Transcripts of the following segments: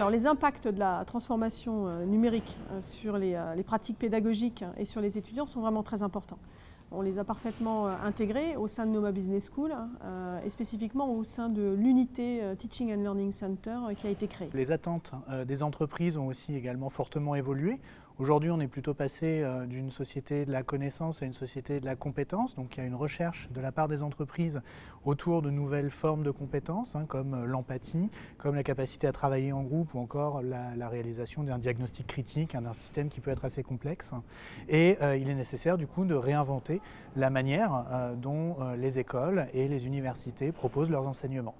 Alors les impacts de la transformation euh, numérique euh, sur les, euh, les, pratiques pédagogiques et sur les étudiants sont vraiment très importants. On les a parfaitement intégrés au sein de Noma Business School et spécifiquement au sein de l'unité Teaching and Learning Center qui a été créée. Les attentes des entreprises ont aussi également fortement évolué. Aujourd'hui, on est plutôt passé euh, d'une société de la connaissance à une société de la compétence. Donc, il y a une recherche de la part des entreprises autour de nouvelles formes de compétences, hein, comme euh, l'empathie, comme la capacité à travailler en groupe ou encore la, réalisation d'un diagnostic critique, hein, d'un système qui peut être assez complexe. Et euh, il est nécessaire, du coup, de réinventer la manière dont les écoles et les universités proposent leurs enseignements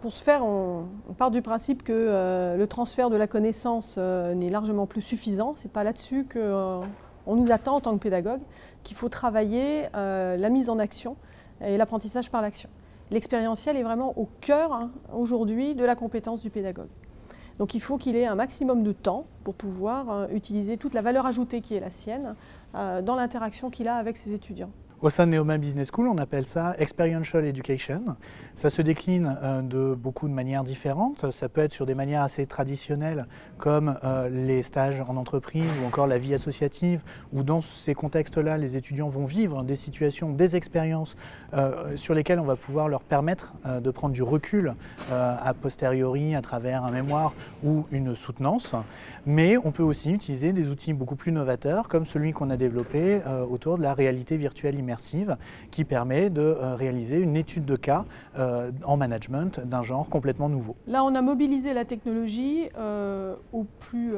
pour ce faire, on, part du principe que euh, le transfert de la connaissance euh, n'est largement plus suffisant. Ce n'est pas là-dessus qu'on euh, nous attend en tant que pédagogue, qu'il faut travailler la mise en action et l'apprentissage par l'action. L'expérientiel est vraiment au cœur hein, aujourd'hui de la compétence du pédagogue. Donc il faut qu'il ait un maximum de temps pour pouvoir utiliser toute la valeur ajoutée qui est la sienne dans l'interaction qu'il a avec ses étudiants. Au sein de Neoma Business School, on appelle ça Experiential Education. Ça se décline euh, de beaucoup de manières différentes. Ça peut être sur des manières assez traditionnelles, comme euh, les stages en entreprise ou encore la vie associative, où dans ces contextes-là, les étudiants vont vivre des situations, des expériences euh, sur lesquelles on va pouvoir leur permettre de prendre du recul a posteriori à travers un mémoire ou une soutenance. Mais on peut aussi utiliser des outils beaucoup plus novateurs, comme celui qu'on a développé autour de la réalité virtuelle qui permet de euh, réaliser une étude de cas euh, en management d'un genre complètement nouveau. Là, on a mobilisé la technologie euh, au, plus,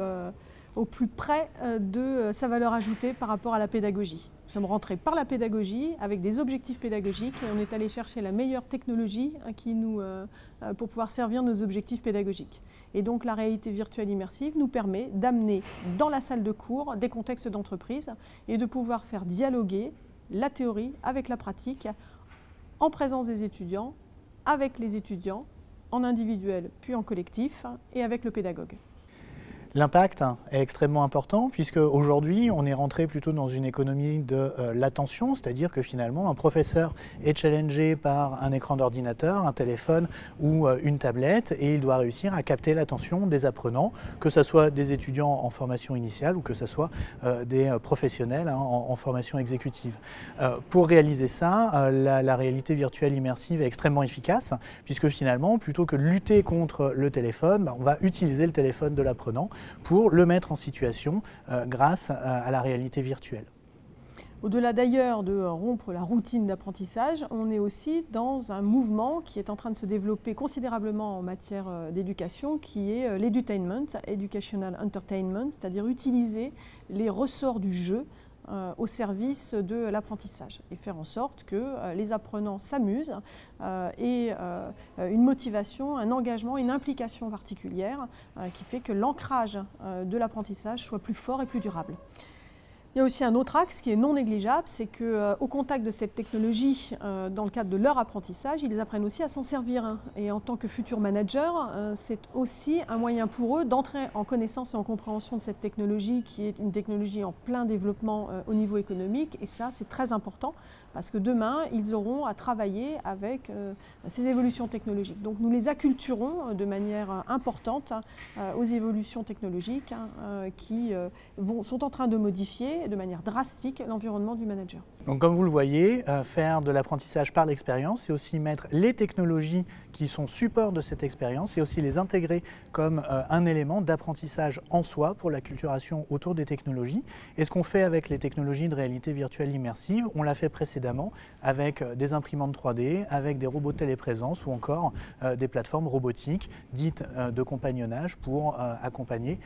près de sa valeur ajoutée par rapport à la pédagogie. Nous sommes rentrés par la pédagogie avec des objectifs pédagogiques et on est allé chercher la meilleure technologie hein, qui nous, pour pouvoir servir nos objectifs pédagogiques. Et donc la réalité virtuelle immersive nous permet d'amener dans la salle de cours des contextes d'entreprise et de pouvoir faire dialoguer la théorie avec la pratique en présence des étudiants, avec les étudiants, en individuel puis en collectif et avec le pédagogue. L'impact est extrêmement important puisque aujourd'hui on est rentré plutôt dans une économie de euh, l'attention, c'est-à-dire que finalement un professeur est challengé par un écran d'ordinateur, un téléphone ou euh, une tablette et il doit réussir à capter l'attention des apprenants, que ce soit des étudiants en formation initiale ou que ce soit euh, des professionnels hein, en, formation exécutive. pour réaliser ça, la, réalité virtuelle immersive est extrêmement efficace puisque finalement plutôt que de lutter contre le téléphone, bah, on va utiliser le téléphone de l'apprenant pour le mettre en situation euh, grâce à, la réalité virtuelle. Au-delà d'ailleurs de rompre la routine d'apprentissage, on est aussi dans un mouvement qui est en train de se développer considérablement en matière euh, d'éducation, qui est euh, l'edutainment, educational entertainment, c'est-à-dire utiliser les ressorts du jeu euh, au service de l'apprentissage et faire en sorte que euh, les apprenants s'amusent euh, et une motivation, un engagement, une implication particulière qui fait que l'ancrage de l'apprentissage soit plus fort et plus durable. Il y a aussi un autre axe qui est non négligeable, c'est qu'au euh, contact de cette technologie, euh, dans le cadre de leur apprentissage, ils apprennent aussi à s'en servir. Hein. Et en tant que futurs managers, euh, c'est aussi un moyen pour eux d'entrer en connaissance et en compréhension de cette technologie qui est une technologie en plein développement au niveau économique. Et ça, c'est très important parce que demain, ils auront à travailler avec euh, ces évolutions technologiques. Donc nous les acculturons euh, de manière euh, importante aux évolutions technologiques hein, qui sont en train de modifier de manière drastique l'environnement du manager. Donc comme vous le voyez, faire de l'apprentissage par l'expérience, c'est aussi mettre les technologies qui sont support de cette expérience et aussi les intégrer comme un élément d'apprentissage en soi pour l'acculturation autour des technologies. Et ce qu'on fait avec les technologies de réalité virtuelle immersive, on l'a fait précédemment avec euh, des imprimantes 3D, avec des robots de téléprésence ou encore euh, des plateformes robotiques dites euh, de compagnonnage pour accompagner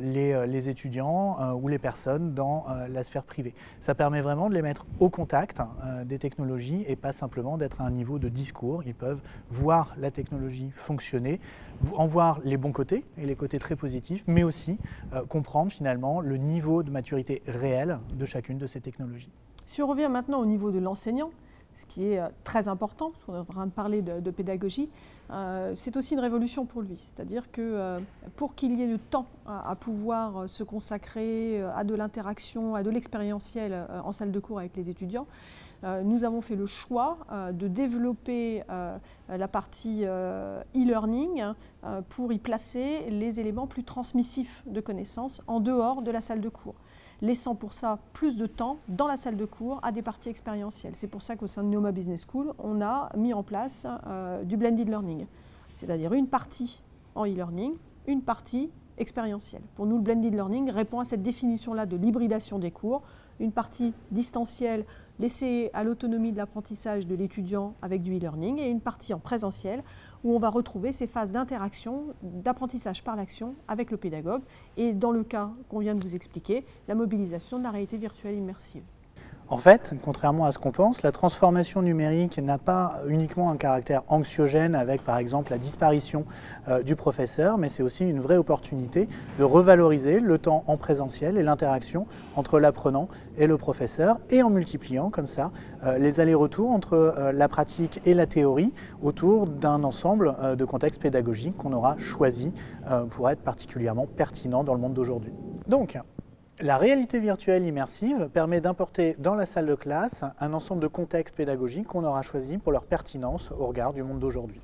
les, étudiants ou les personnes dans la sphère privée. Ça permet vraiment de les mettre au contact des technologies et pas simplement d'être à un niveau de discours. Ils peuvent voir la technologie fonctionner, en voir les bons côtés et les côtés très positifs, mais aussi comprendre finalement le niveau de maturité réel de chacune de ces technologies. Si on revient maintenant au niveau de l'enseignant, ce qui est très important, parce qu'on est en train de parler de, pédagogie, c'est aussi une révolution pour lui. C'est-à-dire que pour qu'il y ait le temps à, pouvoir se consacrer à de l'interaction, à de l'expérientiel en salle de cours avec les étudiants, nous avons fait le choix de développer la partie e-learning pour y placer les éléments plus transmissifs de connaissances en dehors de la salle de cours laissant pour ça plus de temps dans la salle de cours à des parties expérientielles. C'est pour ça qu'au sein de Neoma Business School, on a mis en place euh, du blended learning, c'est-à-dire une partie en e-learning, une partie expérientielle. Pour nous, le blended learning répond à cette définition-là de l'hybridation des cours, une partie distancielle laissée à l'autonomie de l'apprentissage de l'étudiant avec du e-learning et une partie en présentiel où on va retrouver ces phases d'interaction, d'apprentissage par l'action avec le pédagogue et dans le cas qu'on vient de vous expliquer, la mobilisation de la réalité virtuelle immersive. En fait, contrairement à ce qu'on pense, la transformation numérique n'a pas uniquement un caractère anxiogène avec par exemple la disparition euh, du professeur, mais c'est aussi une vraie opportunité de revaloriser le temps en présentiel et l'interaction entre l'apprenant et le professeur et en multipliant comme ça euh, les allers-retours entre euh, la pratique et la théorie autour d'un ensemble de contextes pédagogiques qu'on aura choisi pour être particulièrement pertinent dans le monde d'aujourd'hui. La réalité virtuelle immersive permet d'importer dans la salle de classe un ensemble de contextes pédagogiques qu'on aura choisis pour leur pertinence au regard du monde d'aujourd'hui.